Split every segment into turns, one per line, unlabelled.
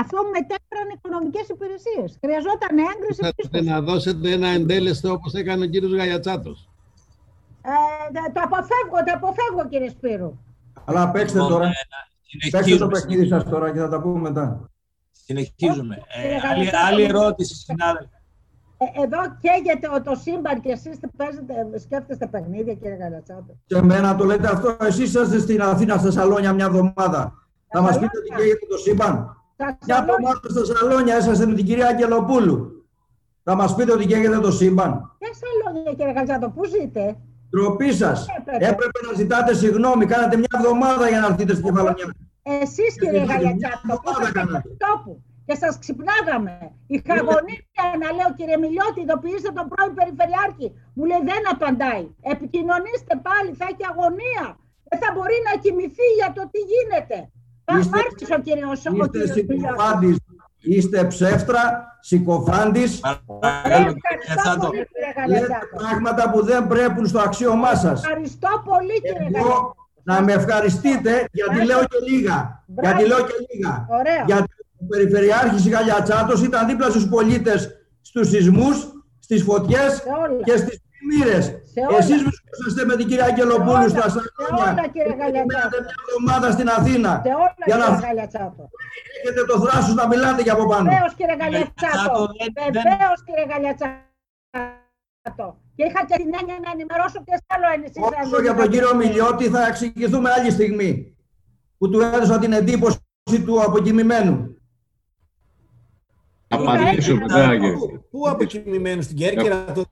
αφού μετέφεραν οικονομικές υπηρεσίες. Χρειαζόταν έγκριση
Θέλετε να δώσετε ένα εντέλεστο όπως έκανε ο κύριος Γαλιατσάτος.
Ε, το αποφεύγω, το αποφεύγω κύριε Σπύρου.
Αλλά παίξτε
Λοιπόν,
τώρα.
ε,
Παίξτε το
συνεχίζουμε.
παιχνίδι σας τώρα και θα τα πούμε μετά.
Συνεχίζουμε.
Όχι,
Ε,
κύριε
άλλη,
Γαλατσάτο,
άλλη
δεν-
ερώτηση, συνάδελφε.
Ε, εδώ καίγεται ο- το σύμπαν και εσείς παίζετε, σκέφτεστε παιχνίδια κύριε Γαλατσάτο.
Σε μένα το λέτε αυτό. Εσείς είσαστε στην Αθήνα στα σαλόνια μια εβδομάδα. Θα μας πείτε τι καίγεται το σύμπαν.
Τα
Μια
σαλόνια-
εβδομάδα στα σαλόνια είσαστε με την κυρία Αγγελοπούλου. Θα μας πείτε ότι καίγεται το σύμπαν.
Ποια σαλόνια κύριε Γαλατσάτο, πού ζείτε;
Τροπή σας.
Έπρεπε.
Έπρεπε να ζητάτε συγγνώμη. Κάνατε μια εβδομάδα για να έρθετε στην κεφαλονιά.
Εσείς κύριε
μια
Γαλατσάτο, που
εβδομάδα
είσαστε
κάνατε.
του τόπου και σας ξυπνάγαμε. Είχα αγωνία να λέω κύριε Μιλιώτη, ειδοποιήστε τον πρώην Περιφερειάρχη. Μου λέει δεν απαντάει. Επικοινωνήστε πάλι, θα έχει αγωνία. Δεν θα μπορεί να κοιμηθεί για το τι γίνεται. Θα
Είστε-
άρχισε ο κύριος, ο
Είστε
κύριος Μιλιώτης.
συκοφάντης. Είστε ψεύτρα, συκοφάντης.
Παρακαλώ, κύριε
Ευχαριστώ
Γαλιατσάτο.
πολύ κύριε
Λέτε
Γαλατσάτο.
πράγματα που δεν πρέπει στο αξίωμά σας.
Ευχαριστώ πολύ κύριε
Εγώ
Γαλατσάτο.
να με ευχαριστείτε γιατί λέω και λίγα.
Μπράβο.
Γιατί λέω και λίγα.
Ωραία.
Γιατί ο Περιφερειάρχης Γαλιατσάτος ήταν δίπλα στους πολίτες στους σεισμούς, στις φωτιές
Σε όλα.
και στις πλημμύρες.
Σε όλα.
Εσείς βρισκόσαστε με την κυρία Αγγελοπούλου
Σε όλα.
στα
Σε
σαλόνια.
όλα, κύριε
και
Γαλιατσάτο.
περιμένατε μια εβδομάδα στην Αθήνα.
Σε όλα
Για να
κύριε Γαλατσάτο.
έχετε το θράσος να μιλάτε για από πάνω.
Βεβαίως κύριε Γαλιατσάτο.
Γαλιατσάτο, δεν- δεν-
Βεβαίως κύριε Γαλιατσάτο. Και είχα και την έννοια να ενημερώσω και σ' άλλο εσείς. αν
Όσο
δεν
για τον
είχατε.
κύριο Μιλιώτη θα εξηγηθούμε άλλη στιγμή. Που του έδωσα την εντύπωση του αποκοιμημένου.
Απαντήσω
Είχα
μετά,
έτσι.
κύριε.
Πού αποκοιμημένου στην Κέρκυρα, το...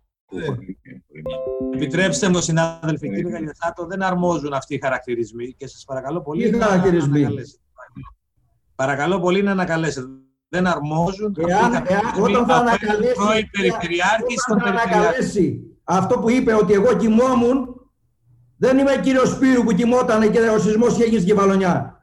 Επιτρέψτε μου, συνάδελφοι, κύριε Γαλιατσάτο, δεν αρμόζουν αυτοί οι χαρακτηρισμοί και σας παρακαλώ πολύ
Τι
να
χαρακτηρισμοί;
ανακαλέσετε. Παρακαλώ πολύ να ανακαλέσετε. Δεν αρμόζουν αυτοί οι
Εάν, εάν,
χαρακτηρισμοί
όταν θα
από έναν
ανακαλέσει,
πρώην περιφερειάρχη στον
όταν θα
περιφερειάρχη.
ανακαλέσει αυτό που είπε ότι εγώ κοιμόμουν, δεν είμαι κύριος Σπύρου που κοιμόταν και ο σεισμός είχε γίνει στην Κεφαλονιά.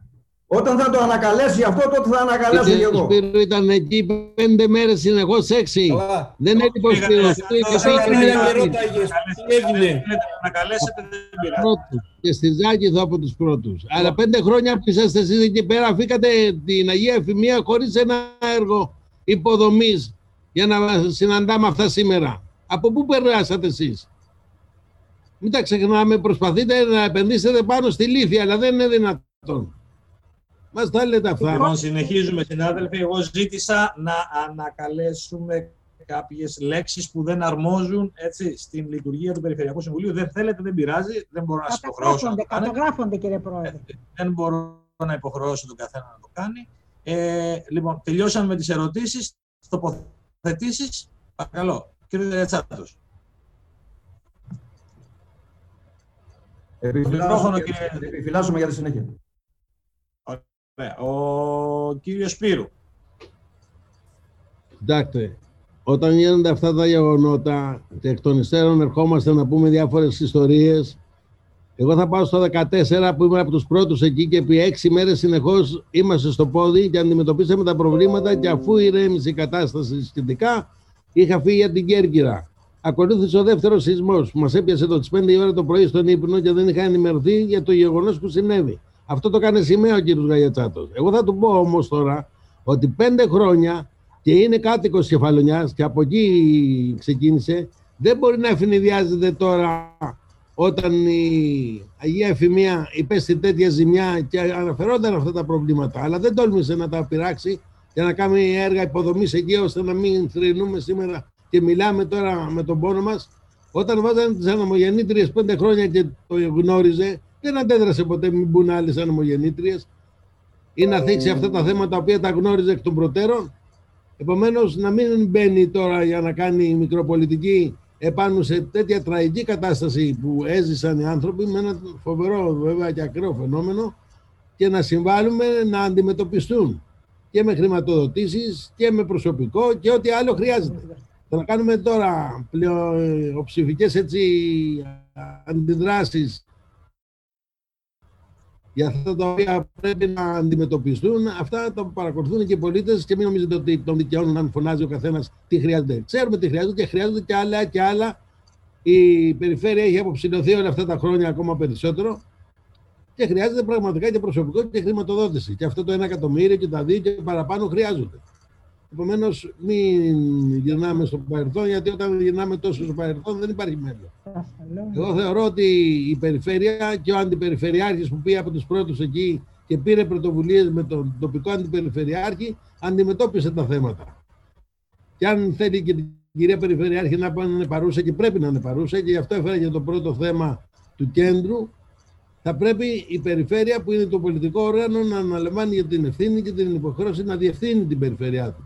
Όταν θα το ανακαλέσει αυτό, τότε θα ανακαλέσω κι
Κύριε
εγώ.
Σπύρο ήταν εκεί πέντε μέρες συνεχώς έξι.
Καλά.
Δεν έτυπο
Πήγατε
Σπύρος.
σε αυτό,
Και
σε
πήγε
αυτό,
με
σε
Ένα
αυτό.
καιρό τα είχες. Τι έγινε.
Θέλετε να ανακαλέσετε, δεν πειράζει.
πρώτους. Και στη Ζάκηθο από τους πρώτους. Αλλά πέντε χρόνια που είσαστε εσείς εκεί πέρα, αφήκατε την Αγία Εφημεία χωρίς ένα έργο υποδομής για να συναντάμε αυτά σήμερα. Από πού περάσατε εσείς; Μην τα ξεχνάμε, προσπαθείτε να επενδύσετε πάνω στη λύθη, αλλά δεν είναι δυνατόν. Μας τα λέτε αυτά.
Λοιπόν, συνεχίζουμε, συνάδελφοι. Εγώ ζήτησα να ανακαλέσουμε κάποιες λέξεις που δεν αρμόζουν έτσι, στην λειτουργία του Περιφερειακού Συμβουλίου. Δεν θέλετε, δεν πειράζει. Δεν μπορώ να σας υποχρεώσω να το
Καταγράφονται,
κάνετε.
καταγράφονται κύριε Πρόεδρε.
Δεν μπορώ να υποχρεώσω τον καθένα να το κάνει. Ε, λοιπόν, τελειώσαμε με τις ερωτήσεις, τοποθετήσεις. Παρακαλώ, κύριε Διατσάτος. Μικρόφωνο, κύριε.
Επιφυλάσσομαι για τη συνέχεια.
Ωραία. Ο κύριος Σπύρου.
Κοιτάξτε, όταν γίνονται αυτά τα γεγονότα και εκ των υστέρων ερχόμαστε να πούμε διάφορες ιστορίες, εγώ θα πάω στο 14 που ήμουν από τους πρώτους εκεί και επί έξι μέρες συνεχώς είμαστε στο πόδι και αντιμετωπίσαμε τα προβλήματα και αφού ηρέμησε η κατάσταση σχετικά, είχα φύγει για την Κέρκυρα. Ακολούθησε ο δεύτερος σεισμός που μας έπιασε το 5 η ώρα το πρωί στον ύπνο και δεν είχα ενημερωθεί για το γεγονός που συνέβη. Αυτό το έκανε σημαία ο κ. Γαγιατσάτο. Εγώ θα του πω όμως τώρα ότι πέντε χρόνια και είναι κάτοικος Κεφαλονιάς και από εκεί ξεκίνησε, δεν μπορεί να ευνηδιάζεται τώρα όταν η Αγία Εφημεία υπέστη τέτοια ζημιά και αναφερόταν αυτά τα προβλήματα. Αλλά δεν τόλμησε να τα πειράξει και να κάνει έργα υποδομής εκεί ώστε να μην θρυνούμε σήμερα και μιλάμε τώρα με τον πόνο μας. Όταν βάζανε τις αναμογεννήτριες πέντε χρόνια και το γνώριζε, δεν αντέδρασε ποτέ μην μπουν άλλες αναμογεννήτριες ή να θίξει αυτά τα θέματα τα οποία τα γνώριζε εκ των προτέρων. Επομένως, να μην μπαίνει τώρα για να κάνει μικροπολιτική επάνω σε τέτοια τραγική κατάσταση που έζησαν οι άνθρωποι με ένα φοβερό βέβαια και ακραίο φαινόμενο και να συμβάλλουμε να αντιμετωπιστούν και με χρηματοδοτήσεις και με προσωπικό και ό,τι άλλο χρειάζεται. Το να κάνουμε τώρα πλειοψηφικές έτσι αντιδράσεις για αυτά τα οποία πρέπει να αντιμετωπιστούν, αυτά τα παρακολουθούν και οι πολίτες και μην νομίζετε ότι τον δικαιώνουν αν φωνάζει ο καθένας τι χρειάζεται. Ξέρουμε τι χρειάζεται και χρειάζονται και άλλα και άλλα. Η περιφέρεια έχει αποψηλωθεί όλα αυτά τα χρόνια ακόμα περισσότερο Και χρειάζεται πραγματικά και προσωπικό και χρηματοδότηση. Και αυτό το 1 εκατομμύριο και τα δύο και παραπάνω χρειάζονται. Επομένως, μην γυρνάμε στο παρελθόν, γιατί όταν γυρνάμε τόσο στο παρελθόν δεν υπάρχει μέλλον. Εγώ θεωρώ ότι η περιφέρεια και ο αντιπεριφερειάρχης που πήγε από τους πρώτους εκεί και πήρε πρωτοβουλίες με τον τοπικό αντιπεριφερειάρχη, αντιμετώπισε τα θέματα. Και αν θέλει και την κυρία Περιφερειάρχη να πάνε να είναι παρούσα και πρέπει να είναι παρούσα και γι' αυτό έφερα και το πρώτο θέμα του κέντρου, θα πρέπει η περιφέρεια που είναι το πολιτικό όργανο να αναλαμβάνει για την ευθύνη και την υποχρέωση να διευθύνει την περιφέρειά του.